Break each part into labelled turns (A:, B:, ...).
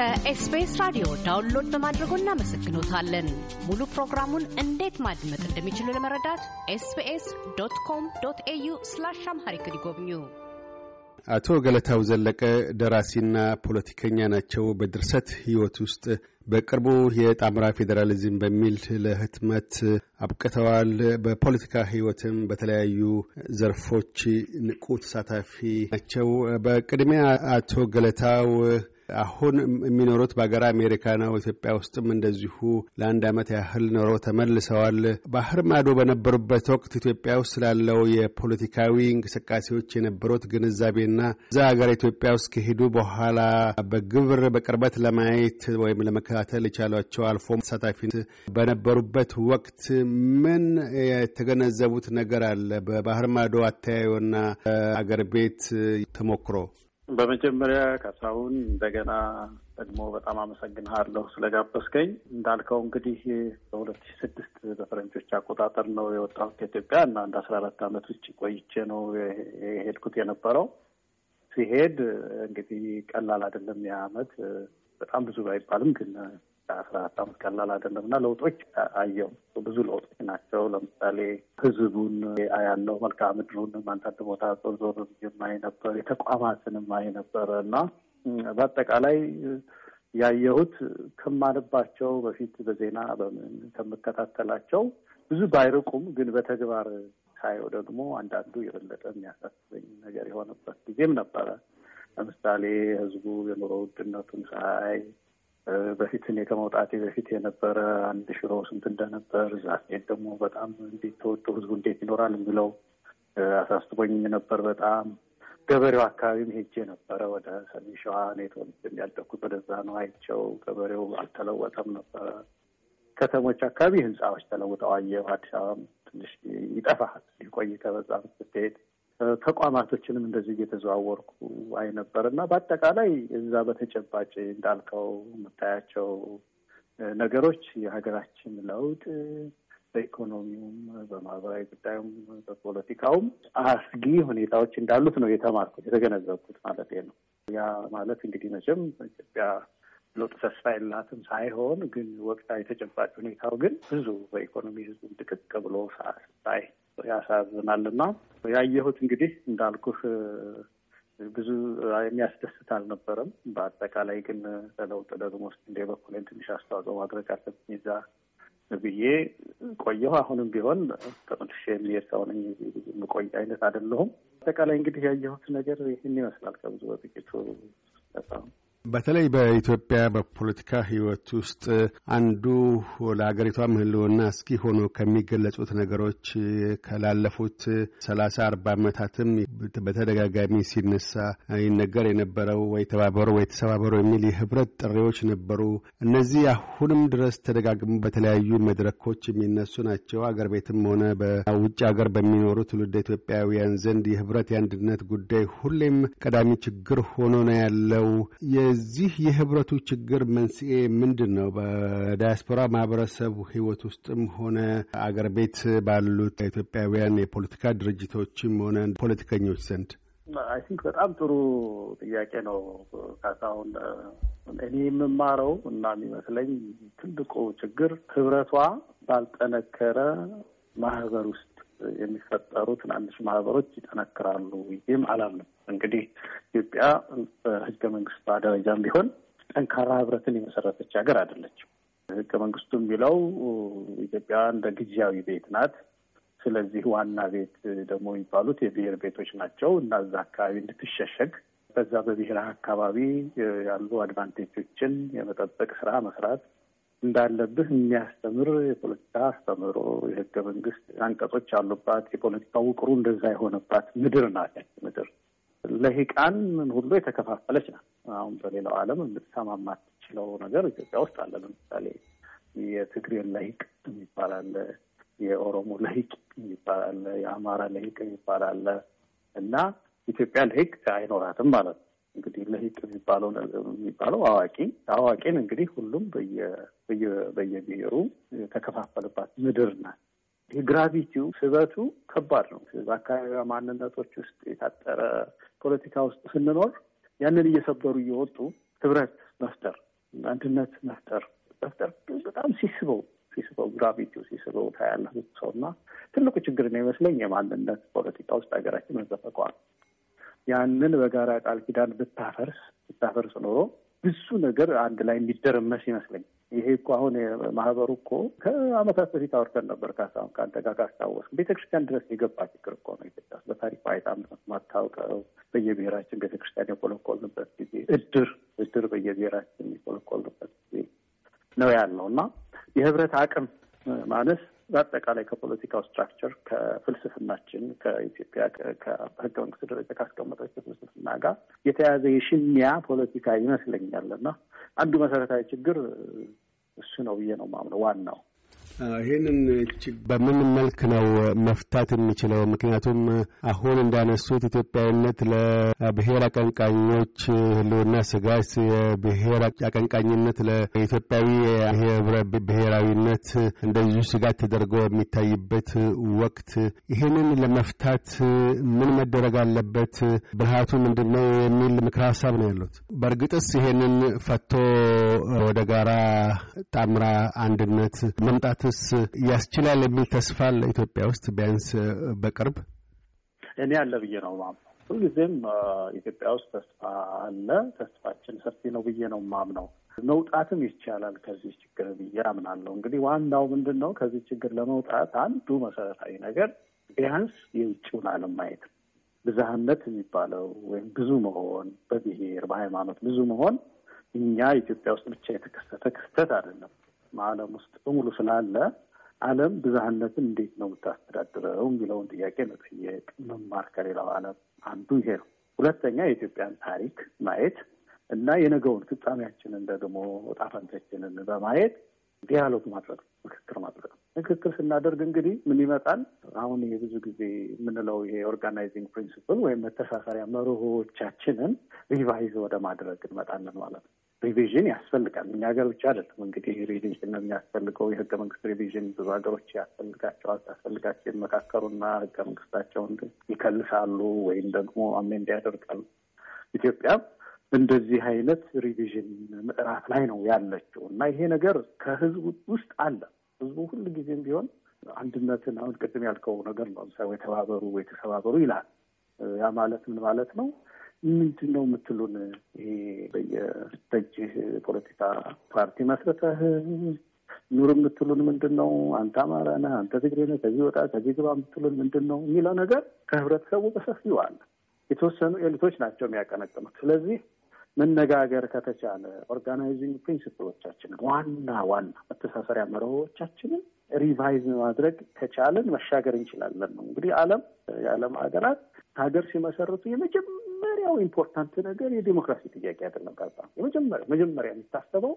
A: ከኤስቢኤስ ራዲዮ download በማድረጎ እናመሰግኖታለን። ሙሉ ፕሮግራሙን እንዴት ማድመጥ እንደሚችሉ ለመረዳት SBS dot com dot au slash Amharic ይጎብኙ።
B: አቶ ገለታው ዘለቀ ደራሲና ፖለቲከኛ ናቸው። በድርሰት ሕይወት ውስጥ በቅርቡ የጣምራ ፌዴራሊዝም በሚል ለህትመት አብቅተዋል። በፖለቲካ ሕይወትም በተለያዩ ዘርፎች ንቁ ተሳታፊ ናቸው። በቅድሚያ አቶ ገለታው አሁን የሚኖሩት በሀገር አሜሪካ ነው። ኢትዮጵያ ውስጥም እንደዚሁ ለአንድ ዓመት ያህል ኖረው ተመልሰዋል። ባህር ማዶ በነበሩበት ወቅት ኢትዮጵያ ውስጥ ስላለው የፖለቲካዊ እንቅስቃሴዎች የነበሩት ግንዛቤና እዛ ሀገር ኢትዮጵያ ውስጥ ከሄዱ በኋላ በግብር በቅርበት ለማየት ወይም ለመከታተል የቻሏቸው አልፎም ተሳታፊ በነበሩበት ወቅት ምን የተገነዘቡት ነገር አለ? በባህር ማዶ አተያዩና አገር ቤት ተሞክሮ
C: በመጀመሪያ ካሳሁን እንደገና ደግሞ በጣም አመሰግንሃለሁ ስለጋበዝከኝ። እንዳልከው እንግዲህ በሁለት ሺህ ስድስት በፈረንጆች አቆጣጠር ነው የወጣሁት ከኢትዮጵያ እና አንድ አስራ አራት ዓመት ውጭ ቆይቼ ነው የሄድኩት የነበረው። ሲሄድ እንግዲህ ቀላል አይደለም። ያ ዓመት በጣም ብዙ ባይባልም ግን አስራ አራት ዓመት ቀላል አይደለም እና ለውጦች አየው። ብዙ ለውጦች ናቸው። ለምሳሌ ህዝቡን አያለው፣ መልክዓ ምድሩን አንዳንድ ቦታ ዞር ዞር የማይ ነበር፣ የተቋማትንም ማይ ነበረ እና በአጠቃላይ ያየሁት ከማንባቸው በፊት በዜና ከምከታተላቸው ብዙ ባይርቁም ግን በተግባር ሳየው ደግሞ አንዳንዱ የበለጠ የሚያሳስበኝ ነገር የሆነበት ጊዜም ነበረ። ለምሳሌ ህዝቡ የኑሮ ውድነቱን ሳይ በፊት እኔ ከመውጣቴ በፊት የነበረ አንድ ሽሮ ስንት እንደነበር ስሄድ ደግሞ በጣም እንዴት ተወጡ ህዝቡ እንዴት ይኖራል የሚለው አሳስቦኝ ነበር። በጣም ገበሬው አካባቢም ሄጄ ነበረ ወደ ሰሜን ሸዋ እኔ ተወልጄ ያደግኩት ወደዛ ነው። አይቼው ገበሬው አልተለወጠም ነበረ። ከተሞች አካባቢ ህንፃዎች ተለውጠው አየሁ። አዲስ አበባም ትንሽ ይጠፋል ሊቆይ ከበዛ ስትሄድ ተቋማቶችንም እንደዚህ እየተዘዋወርኩ አይ ነበር እና በአጠቃላይ እዛ በተጨባጭ እንዳልከው የምታያቸው ነገሮች የሀገራችን ለውጥ በኢኮኖሚውም፣ በማህበራዊ ጉዳዩም፣ በፖለቲካውም አስጊ ሁኔታዎች እንዳሉት ነው የተማርኩት የተገነዘብኩት ማለት ነው። ያ ማለት እንግዲህ መቼም ኢትዮጵያ ለውጥ ተስፋ የላትም ሳይሆን ግን ወቅታዊ ተጨባጭ ሁኔታው ግን ብዙ በኢኮኖሚ ህዝቡ ድቅቅ ብሎ ሳይ ያሳዝናል ያየሁት እንግዲህ እንዳልኩህ ብዙ የሚያስደስት አልነበረም። በአጠቃላይ ግን ለለውጥ ደግሞ እንደ በኩሌን ትንሽ አስተዋጽኦ ማድረግ አለብኝ እዛ ብዬ ቆየሁ። አሁንም ቢሆን ተመልሼ የሚሄድ ሰው ነኝ። የምቆይ አይነት አይደለሁም። አጠቃላይ እንግዲህ ያየሁት ነገር ይህን ይመስላል ከብዙ በጥቂቱ
B: በተለይ በኢትዮጵያ በፖለቲካ ሕይወት ውስጥ አንዱ ለሀገሪቷም ሕልውና አስጊ ሆኖ ከሚገለጹት ነገሮች ከላለፉት ሰላሳ አርባ ዓመታትም በተደጋጋሚ ሲነሳ ይነገር የነበረው ወይ ተባበሩ ወይ ተሰባበሩ የሚል የህብረት ጥሪዎች ነበሩ። እነዚህ አሁንም ድረስ ተደጋግሞ በተለያዩ መድረኮች የሚነሱ ናቸው። አገር ቤትም ሆነ በውጭ ሀገር በሚኖሩ ትውልደ ኢትዮጵያውያን ዘንድ የህብረት የአንድነት ጉዳይ ሁሌም ቀዳሚ ችግር ሆኖ ነው ያለው። የዚህ የህብረቱ ችግር መንስኤ ምንድን ነው? በዳያስፖራ ማህበረሰቡ ህይወት ውስጥም ሆነ አገር ቤት ባሉት ኢትዮጵያውያን የፖለቲካ ድርጅቶችም ሆነ ፖለቲከኞች ዘንድ
C: I think በጣም ጥሩ ጥያቄ ነው ካሳሁን። እኔ የምማረው እና የሚመስለኝ ትልቁ ችግር ህብረቷ ባልጠነከረ ማህበር ውስጥ የሚፈጠሩ ትናንሽ ማህበሮች ይጠነክራሉ። ይህም አላምንም። እንግዲህ ኢትዮጵያ በህገ መንግስቷ ደረጃም ቢሆን ጠንካራ ህብረትን የመሰረተች ሀገር አይደለችም። ህገ መንግስቱ የሚለው ኢትዮጵያ እንደ ጊዜያዊ ቤት ናት። ስለዚህ ዋና ቤት ደግሞ የሚባሉት የብሔር ቤቶች ናቸው እና እዛ አካባቢ እንድትሸሸግ በዛ በብሔር አካባቢ ያሉ አድቫንቴጆችን የመጠበቅ ስራ መስራት እንዳለብህ የሚያስተምር የፖለቲካ አስተምሮ የህገ መንግስት አንቀጾች ያሉባት የፖለቲካ ውቅሩ እንደዛ የሆነባት ምድር ናት። ምድር ለሂቃን ሁሉ የተከፋፈለች ናት። አሁን በሌላው ዓለም ልትሰማ የማትችለው ነገር ኢትዮጵያ ውስጥ አለ። ለምሳሌ የትግሬን ለሂቅ የሚባል አለ፣ የኦሮሞ ለሂቅ የሚባል አለ፣ የአማራ ለሂቅ የሚባል አለ እና ኢትዮጵያ ለሂቅ አይኖራትም ማለት ነው። እንግዲህ ለሂቅ የሚባለው የሚባለው አዋቂ አዋቂን እንግዲህ ሁሉም በየብሔሩ የተከፋፈለባት ምድር ናት። ይህ ግራቪቲው ስበቱ ከባድ ነው። በአካባቢዋ ማንነቶች ውስጥ የታጠረ ፖለቲካ ውስጥ ስንኖር ያንን እየሰበሩ እየወጡ ህብረት መፍጠር አንድነት መፍጠር መፍጠር በጣም ሲስበው ሲስበው ግራቪቲው ሲስበው ታያለህ ሰው እና ትልቁ ችግር ነው ይመስለኝ የማንነት ፖለቲካ ውስጥ ሀገራችን መዘፈቀዋል። ያንን በጋራ ቃል ኪዳን ብታፈርስ ብታፈርስ ኖሮ ብዙ ነገር አንድ ላይ የሚደረመስ ይመስለኝ። ይሄ እኮ አሁን ማህበሩ እኮ ከአመታት በፊት አውርተን ነበር። ካሳሁን ከአንተ ጋር ካስታወስ ቤተክርስቲያን ድረስ የገባ ችግር እኮ ነው ኢትዮጵያ በታሪክ አይታም ማታውቀው በየብሔራችን ቤተክርስቲያን የቆለቆልንበት ጊዜ እድር እድር በየብሔራችን የቆለቆልንበት ጊዜ ነው ያለው እና የህብረት አቅም ማነስ በአጠቃላይ ከፖለቲካው structure ከፍልስፍናችን ከኢትዮጵያ ከህገ መንግስት ደረጃ ካስቀመጠችው ፍልስፍና ጋር የተያዘ የሽሚያ ፖለቲካ ይመስለኛል። እና አንዱ መሰረታዊ ችግር እሱ ነው ብዬ ነው ማምነው ዋናው
B: ይህንን በምን መልክ ነው መፍታት የሚችለው? ምክንያቱም አሁን እንዳነሱት ኢትዮጵያዊነት ለብሔር አቀንቃኞች ህልውና ስጋት፣ የብሔር አቀንቃኝነት ለኢትዮጵያዊ ህብረ ብሔራዊነት እንደዚሁ ስጋት ተደርጎ የሚታይበት ወቅት፣ ይህንን ለመፍታት ምን መደረግ አለበት? ብልሃቱ ምንድን ነው? የሚል ምክረ ሀሳብ ነው ያሉት። በእርግጥስ ይሄንን ፈቶ ወደ ጋራ ጣምራ አንድነት መምጣት ስ ያስችላል የሚል ተስፋ አለ ኢትዮጵያ ውስጥ ቢያንስ በቅርብ
C: እኔ አለ ብዬ ነው ማምነው። ሁልጊዜም ኢትዮጵያ ውስጥ ተስፋ አለ። ተስፋችን ሰፊ ነው ብዬ ነው ማምነው። መውጣትም ይቻላል ከዚህ ችግር ብዬ አምናለሁ። እንግዲህ ዋናው ምንድን ነው? ከዚህ ችግር ለመውጣት አንዱ መሰረታዊ ነገር ቢያንስ የውጭውን ዓለም ማየት ነው። ብዝሃነት የሚባለው ወይም ብዙ መሆን በብሔር በሃይማኖት ብዙ መሆን እኛ ኢትዮጵያ ውስጥ ብቻ የተከሰተ ክስተት አይደለም። ዓለም ውስጥ በሙሉ ስላለ ዓለም ብዝሃነትን እንዴት ነው የምታስተዳድረው የሚለውን ጥያቄ መጠየቅ መማር ከሌላው ዓለም አንዱ ይሄ ነው። ሁለተኛ የኢትዮጵያን ታሪክ ማየት እና የነገውን ፍጻሜያችንን ደግሞ ዕጣ ፈንታችንን በማየት dialogue ማድረግ ምክክር ማድረግ ምክክር ስናደርግ እንግዲህ ምን ይመጣል? አሁን ይሄ ብዙ ጊዜ የምንለው ይሄ organizing principle ወይም መተሳሰሪያ መርሆቻችንን revise ወደ ማድረግ እንመጣለን ማለት ነው። revision ያስፈልጋል። እኛ ሀገር ብቻ አይደለም እንግዲህ revision የሚያስፈልገው። የህገ መንግስት revision ብዙ ሀገሮች ያስፈልጋቸዋል። ታስፈልጋቸው ይመካከሩና ህገ መንግስታቸውን ይከልሳሉ ወይም ደግሞ amend ያደርጋሉ። ኢትዮጵያ እንደዚህ አይነት revision ምዕራፍ ላይ ነው ያለችው እና ይሄ ነገር ከህዝቡ ውስጥ አለ። ህዝቡ ሁል ጊዜም ቢሆን አንድነትን አሁን ቅድም ያልከው ነገር ነው። ተባበሩ ወይ ተሰባበሩ ይላል። ያ ማለት ምን ማለት ነው? ምንድን ነው የምትሉን? ይሄ በየደጅህ ፖለቲካ ፓርቲ መስረተህ ኑር የምትሉን ምንድን ነው? አንተ አማራ ነህ፣ አንተ ትግሬ ነህ፣ ከዚህ ወጣ ከዚህ ግባ የምትሉን ምንድን ነው የሚለው ነገር ከህብረተሰቡ በሰፊው አለ። የተወሰኑ ኤሊቶች ናቸው የሚያቀነቅኑት። ስለዚህ መነጋገር ከተቻለ organizing principle ኦቻችንን ዋና ዋና መተሳሰሪያ መርሆቻችንን revise ማድረግ ከቻለን መሻገር እንችላለን ነው እንግዲህ ዓለም የዓለም ሀገራት ሀገር ሲመሰርቱ የመጀመሪያው important ነገር የዲሞክራሲ ጥያቄ አይደለም። ከዛ የመጀመሪያ መጀመሪያ የሚታሰበው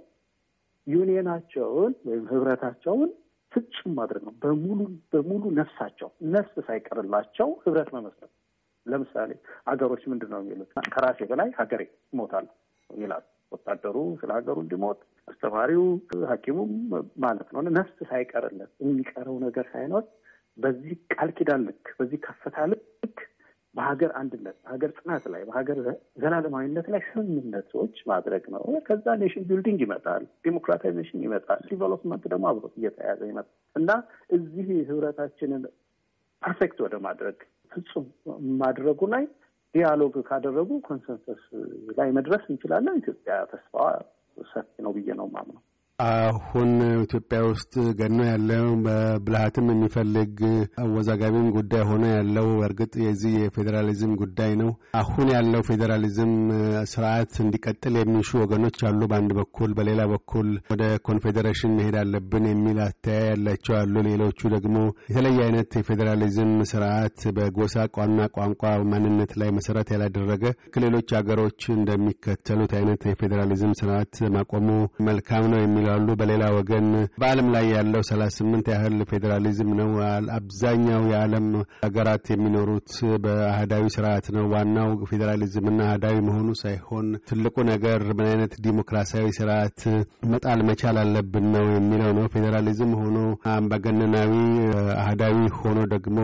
C: ዩኒየናቸውን ወይም ህብረታቸውን ፍጹም ማድረግ ነው። በሙሉ በሙሉ ነፍሳቸው ነፍስ ሳይቀርላቸው ህብረት መመስረት ለምሳሌ ሀገሮች ምንድን ነው የሚሉት? ከራሴ በላይ ሀገሬ ይሞታል ይላል። ወታደሩ ስለ ሀገሩ እንዲሞት፣ አስተማሪው፣ ሐኪሙም ማለት ነው። ነፍስ ሳይቀርለት የሚቀረው ነገር ሳይኖር በዚህ ቃል ኪዳን ልክ በዚህ ከፍታ ልክ በሀገር አንድነት፣ በሀገር ጽናት ላይ በሀገር ዘላለማዊነት ላይ ስምምነቶች ማድረግ ነው። ከዛ nation building ይመጣል፣ democratization ይመጣል፣ development ደግሞ አብሮት እየተያዘ ይመጣል እና እዚህ ህብረታችንን perfect ወደ ማድረግ ፍጹም ማድረጉ ላይ dialogue ካደረጉ consensus ላይ መድረስ እንችላለን። ኢትዮጵያ ተስፋዋ ሰፊ ነው ብዬ ነው ማምነው።
B: አሁን ኢትዮጵያ ውስጥ ገኖ ያለው በብልሃትም የሚፈልግ አወዛጋቢም ጉዳይ ሆኖ ያለው እርግጥ የዚህ የፌዴራሊዝም ጉዳይ ነው። አሁን ያለው ፌዴራሊዝም ስርዓት እንዲቀጥል የሚሹ ወገኖች አሉ በአንድ በኩል፣ በሌላ በኩል ወደ ኮንፌዴሬሽን መሄድ አለብን የሚል አተያይ ያላቸው አሉ። ሌሎቹ ደግሞ የተለየ አይነት የፌዴራሊዝም ስርዓት በጎሳ ቋና ቋንቋ ማንነት ላይ መሰረት ያላደረገ ከሌሎች ሀገሮች እንደሚከተሉት አይነት የፌዴራሊዝም ስርዓት ማቆሙ መልካም ነው የሚለው ይባላሉ። በሌላ ወገን በዓለም ላይ ያለው ሰላሳ ስምንት ያህል ፌዴራሊዝም ነው። አብዛኛው የዓለም ሀገራት የሚኖሩት በአህዳዊ ስርዓት ነው። ዋናው ፌዴራሊዝምና አህዳዊ መሆኑ ሳይሆን ትልቁ ነገር ምን አይነት ዲሞክራሲያዊ ስርዓት መጣል መቻል አለብን ነው የሚለው ነው። ፌዴራሊዝም ሆኖ አምባገነናዊ አህዳዊ ሆኖ ደግሞ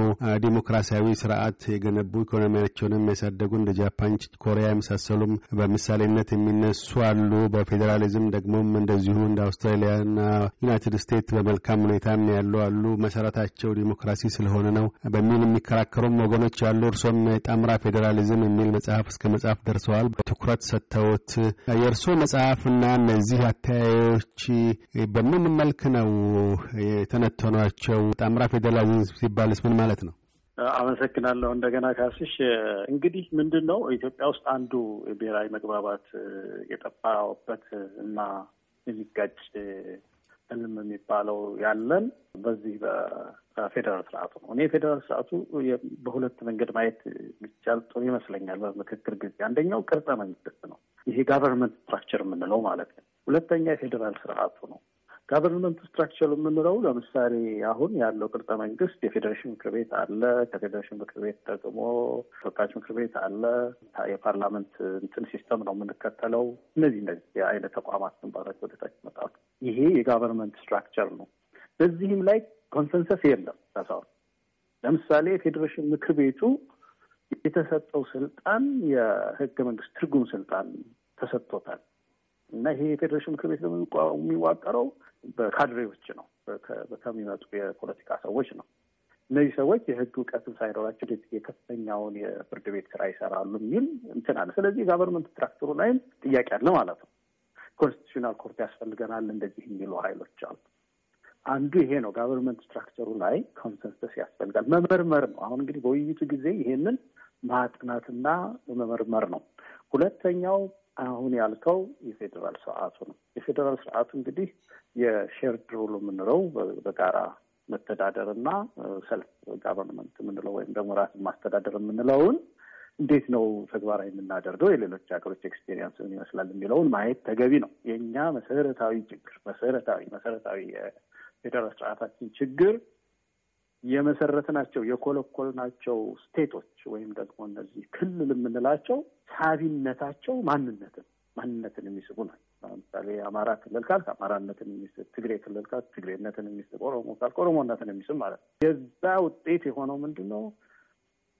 B: ዲሞክራሲያዊ ስርዓት የገነቡ ኢኮኖሚያቸውንም ያሳደጉ እንደ ጃፓን፣ ኮሪያ የመሳሰሉም በምሳሌነት የሚነሱ አሉ። በፌዴራሊዝም ደግሞም እንደዚሁ እንደ አውስትራሊያና ዩናይትድ ስቴትስ በመልካም ሁኔታም ያሉ አሉ። መሰረታቸው ዲሞክራሲ ስለሆነ ነው በሚል የሚከራከሩም ወገኖች ያሉ። እርሶም የጣምራ ፌዴራሊዝም የሚል መጽሐፍ እስከ መጽሐፍ ደርሰዋል። ትኩረት ሰጥተውት የእርስዎ መጽሐፍና እነዚህ አተያዮች በምን መልክ ነው የተነተኗቸው? ጣምራ ፌዴራሊዝም ሲባልስ ምን ማለት ነው?
C: አመሰግናለሁ። እንደገና ካስሽ እንግዲህ ምንድን ነው ኢትዮጵያ ውስጥ አንዱ ብሔራዊ መግባባት የጠፋበት እና የሚጋጭ ህልም የሚባለው ያለን በዚህ በፌዴራል ስርዓቱ ነው። እኔ የፌዴራል ስርዓቱ በሁለት መንገድ ማየት ቢቻል ጥሩ ይመስለኛል። በምክክር ጊዜ አንደኛው ቅርጸ መንግስት ነው። ይሄ government structure የምንለው ማለት ነው። ሁለተኛ የፌዴራል ስርዓቱ ነው። government structure የምንለው ለምሳሌ አሁን ያለው ቅርጸ መንግስት የፌዴሬሽን ምክር ቤት አለ። ከፌዴሬሽን ምክር ቤት ደግሞ ተወካዮች ምክር ቤት አለ። የ parliament እንትን system ነው የምንከተለው። እነዚህ እነዚህ የአይነት ተቋማት ግንባታቸው ወደታች ይመጣሉ። ይሄ የ government structure ነው። በዚህም ላይ consensus የለም። ሳሳሁን ለምሳሌ የፌዴሬሽን ምክር ቤቱ የተሰጠው ስልጣን የህገ መንግስት ትርጉም ስልጣን ተሰጥቶታል እና ይሄ የፌዴሬሽን ምክር ቤት የሚዋቀረው በካድሬዎች ነው፣ ከሚመጡ የፖለቲካ ሰዎች ነው። እነዚህ ሰዎች የህግ እውቀትም ሳይኖራቸው የከፍተኛውን የፍርድ ቤት ስራ ይሰራሉ የሚል እንትን አለ። ስለዚህ government structure ኡ ላይም ጥያቄ አለ ማለት ነው። constitutional court ያስፈልገናል እንደዚህ የሚሉ ሀይሎች አሉ። አንዱ ይሄ ነው። government structure ኡ ላይ consensus ያስፈልጋል። መመርመር ነው። አሁን እንግዲህ በውይይቱ ጊዜ ይሄንን ማጥናትና መመርመር ነው። ሁለተኛው አሁን ያልከው የፌዴራል ስርዓቱ ነው። የፌዴራል ስርዓቱ እንግዲህ የ shared rule የምንለው በጋራ መተዳደር እና self government የምንለው ወይም ደግሞ ራስን ማስተዳደር የምንለውን እንዴት ነው ተግባራዊ የምናደርገው፣ የሌሎች ሀገሮች experience ምን ይመስላል የሚለውን ማየት ተገቢ ነው። የእኛ መሰረታዊ ችግር መሰረታዊ መሰረታዊ የፌዴራል ስርዓታችን ችግር የመሰረትናቸው የኮለኮልናቸው state ኦች ወይም ደግሞ እነዚህ ክልል የምንላቸው ሳቢነታቸው ማንነትን ማንነትን የሚስቡ ናቸው። ለምሳሌ አማራ ክልል ካልክ አማራነትን የሚስብ፣ ትግሬ ክልል ካልክ ትግሬነትን የሚስብ፣ ኦሮሞ ካልክ ኦሮሞነትን የሚስብ ማለት ነው። የዛ ውጤት የሆነው ምንድን ነው?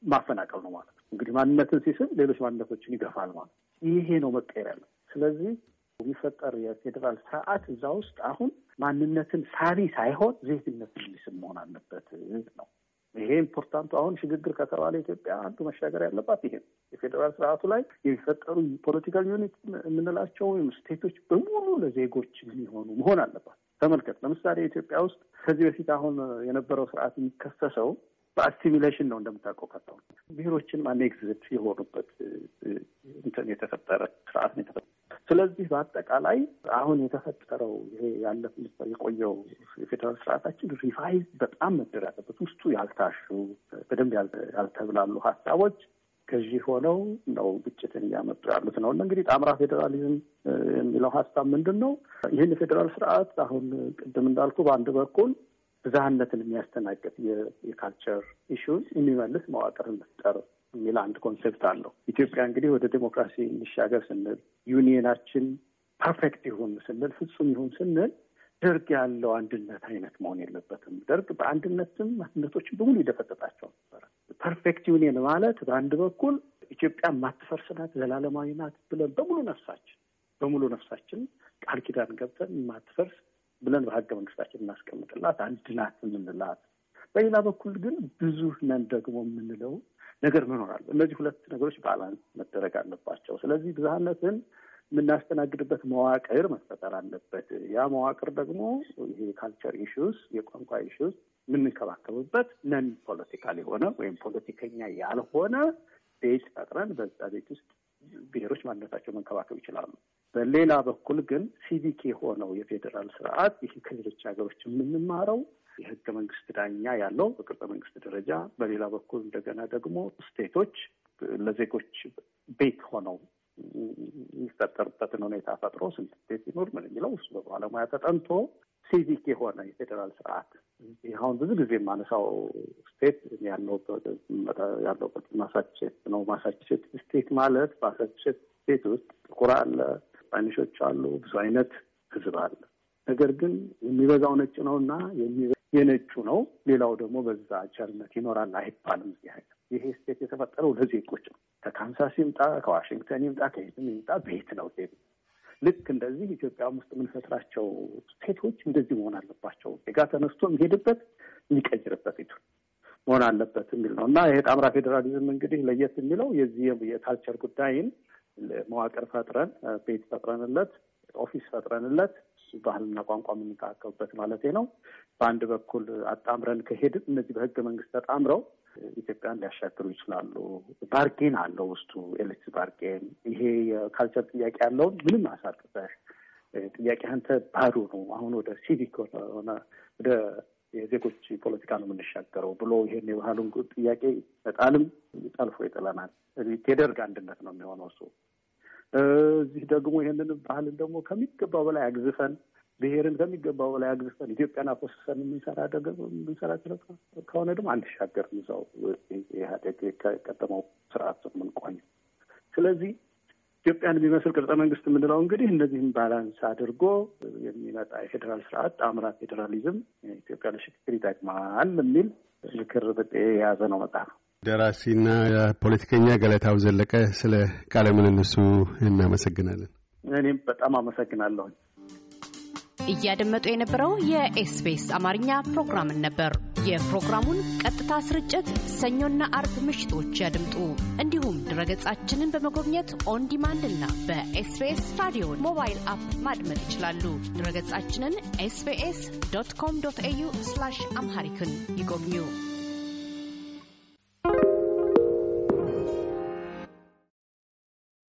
C: ማፈናቀል ነው ማለት ነው። እንግዲህ ማንነትን ሲስብ ሌሎች ማንነቶችን ይገፋል ማለት ነው። ይሄ ነው መቀየር ያለው። ስለዚህ የሚፈጠር የፌዴራል ስርዓት እዛ ውስጥ አሁን ማንነትን ሳቢ ሳይሆን ዜግነትን የሚስብ መሆን አለበት ነው። ይሄ important ኡ አሁን ሽግግር ከተባለ ኢትዮጵያ አንዱ መሻገር ያለባት ይሄ የፌዴራል ስርዓቱ ላይ የሚፈጠሩ political unit የምንላቸው ወይም state ኦች በሙሉ ለዜጎች የሚሆኑ መሆን አለባት። ተመልከት፣ ለምሳሌ ኢትዮጵያ ውስጥ ከዚህ በፊት አሁን የነበረው ስርዓት የሚከሰሰው በ assimilation ነው እንደምታውቀው ከተው ብሔሮችን annexed የሆኑበት እንትን የተፈጠረ ስርዓት ነው የተፈጠረ። ስለዚህ በአጠቃላይ አሁን የተፈጠረው ይሄ ያለፍ የቆየው የፌዴራል ስርዓታችን revise በጣም መደረግ ያለበት ውስጡ ያልታሹ በደንብ ያልተብላሉ ሀሳቦች ገዢ ሆነው ነው ግጭትን እያመጡ ያሉት ነው። እንግዲህ ጣምራ ፌዴራሊዝም የሚለው ሀሳብ ምንድን ነው? ይህን የፌዴራል ስርዓት አሁን ቅድም እንዳልኩ በአንድ በኩል ብዝሃነትን የሚያስተናግድ የ culture issues የሚመልስ መዋቅር መፍጠር የሚል አንድ concept አለው። ኢትዮጵያ እንግዲህ ወደ ዴሞክራሲ እንሻገር ስንል union ኣችን perfect ይሁን ስንል ፍጹም ይሁን ስንል ደርግ ያለው አንድነት አይነት መሆን የለበትም። ደርግ በአንድነትም አንድነቶችን በሙሉ ይደፈጠጣቸው ነበረ። perfect union ማለት በአንድ በኩል ኢትዮጵያ የማትፈርስ ናት፣ ዘላለማዊ ናት ብለን በሙሉ ነፍሳችን በሙሉ ነፍሳችን ቃል ኪዳን ገብተን የማትፈርስ ብለን በህገ መንግስታችን እናስቀምጥላት አንድ ናት የምንላት፣ በሌላ በኩል ግን ብዙ ነን ደግሞ የምንለው ነገር መኖር አለ። እነዚህ ሁለት ነገሮች balance መደረግ አለባቸው። ስለዚህ ብዝሃነትን የምናስተናግድበት መዋቅር መፈጠር አለበት። ያ መዋቅር ደግሞ ይሄ culture issues የቋንቋ issues የምንከባከብበት non political የሆነ ወይም ፖለቲከኛ ያልሆነ ቤት ፈጥረን በዛ ቤት ውስጥ ብሔሮች ማንነታቸው መንከባከብ ይችላሉ። በሌላ በኩል ግን ሲቪክ የሆነው የፌዴራል ስርዓት ይህ ከሌሎች ሀገሮች የምንማረው የህገ መንግስት ዳኛ ያለው በቅርጸ መንግስት ደረጃ፣ በሌላ በኩል እንደገና ደግሞ state ኦች ለዜጎች ቤት ሆነው የሚፈጠርበትን ሁኔታ ፈጥሮ ስንት state ይኖር ምን የሚለው እሱ በባለሙያ ተጠንቶ ሲቪክ የሆነ የፌዴራል ስርዓት አሁን ብዙ ጊዜ የማነሳው state ያለውበት ማሳቹሴት ነው። ማሳቹሴት state ማለት ማሳቹሴት state ውስጥ ጥቁር አለ፣ Spanish ኦች አሉ፣ ብዙ አይነት ህዝብ አለ። ነገር ግን የሚበዛው ነጭ ነው እና የነጩ ነው። ሌላው ደግሞ በዛ ቸርነት ይኖራል አይባልም። ይሄ state የተፈጠረው ለዜጎች ነው። ከካንሳስ ይምጣ፣ ከዋሽንግተን ይምጣ፣ ከየትም ይምጣ ቤት ነው ልክ እንደዚህ ኢትዮጵያ ውስጥ የምንፈጥራቸው ስቴት ኦች እንደዚህ መሆን አለባቸው። ዜጋ ተነስቶ የሚሄድበት የሚቀይርበት ቱ መሆን አለበት የሚል ነው እና ይሄ ጣምራ ፌዴራሊዝም እንግዲህ ለየት የሚለው የዚህ የ culture ጉዳይን መዋቅር ፈጥረን ቤት ፈጥረንለት office ፈጥረንለት ባህልና ቋንቋ የምንጠቀምበት ማለት ነው። በአንድ በኩል አጣምረን ከሄድን እነዚህ በህገ መንግስት ተጣምረው ኢትዮጵያን ሊያሻግሩ ይችላሉ። bargain አለው ውስጡ elite bargain። ይሄ የ culture ጥያቄ ያለውን ምንም አሳጥተህ ጥያቄ አንተ ባዶ ነው። አሁን ወደ ሲቪክ ሆነ ወደ የዜጎች ፖለቲካ ነው የምንሻገረው ብሎ ይሄን የባህሉን ጥያቄ ይጥላል ጠልፎ ይጥለናል። የደርግ አንድነት ነው የሚሆነው እሱ እዚህ ደግሞ ይህንን ባህልን ደግሞ ከሚገባው በላይ አግዝፈን ብሔርን ከሚገባው በላይ አግዝፈን ኢትዮጵያን አቆስሰን የምንሰራ የምንሰራ ከሆነ ደግሞ አንሻገርም። እዛው ኢህአዴግ ከቀደመው ስርዓት የምንቆይ ስለዚህ ኢትዮጵያን የሚመስል ቅርጸ መንግስት የምንለው እንግዲህ እነዚህም balance አድርጎ የሚመጣ የፌዴራል ስርዓት ጣምራ ፌዴራሊዝም ኢትዮጵያ ለሽግግር ይጠቅማል የሚል ምክር የያዘ ነው መጽሐፍ።
B: ደራሲና ፖለቲከኛ ገለታው ዘለቀ ስለ ቃለ ምልልሱ እናመሰግናለን።
C: እኔም በጣም አመሰግናለሁ።
A: እያደመጡ የነበረው የኤስቢኤስ አማርኛ ፕሮግራምን ነበር። የፕሮግራሙን ቀጥታ ስርጭት ሰኞና አርብ ምሽቶች ያድምጡ። እንዲሁም ድረገጻችንን በመጎብኘት on demand እና በኤስቢኤስ ራዲዮ ሞባይል app ማድመጥ ይችላሉ። ድረገጻችንን ኤስቢኤስ dot com dot au Amharic ን ይጎብኙ።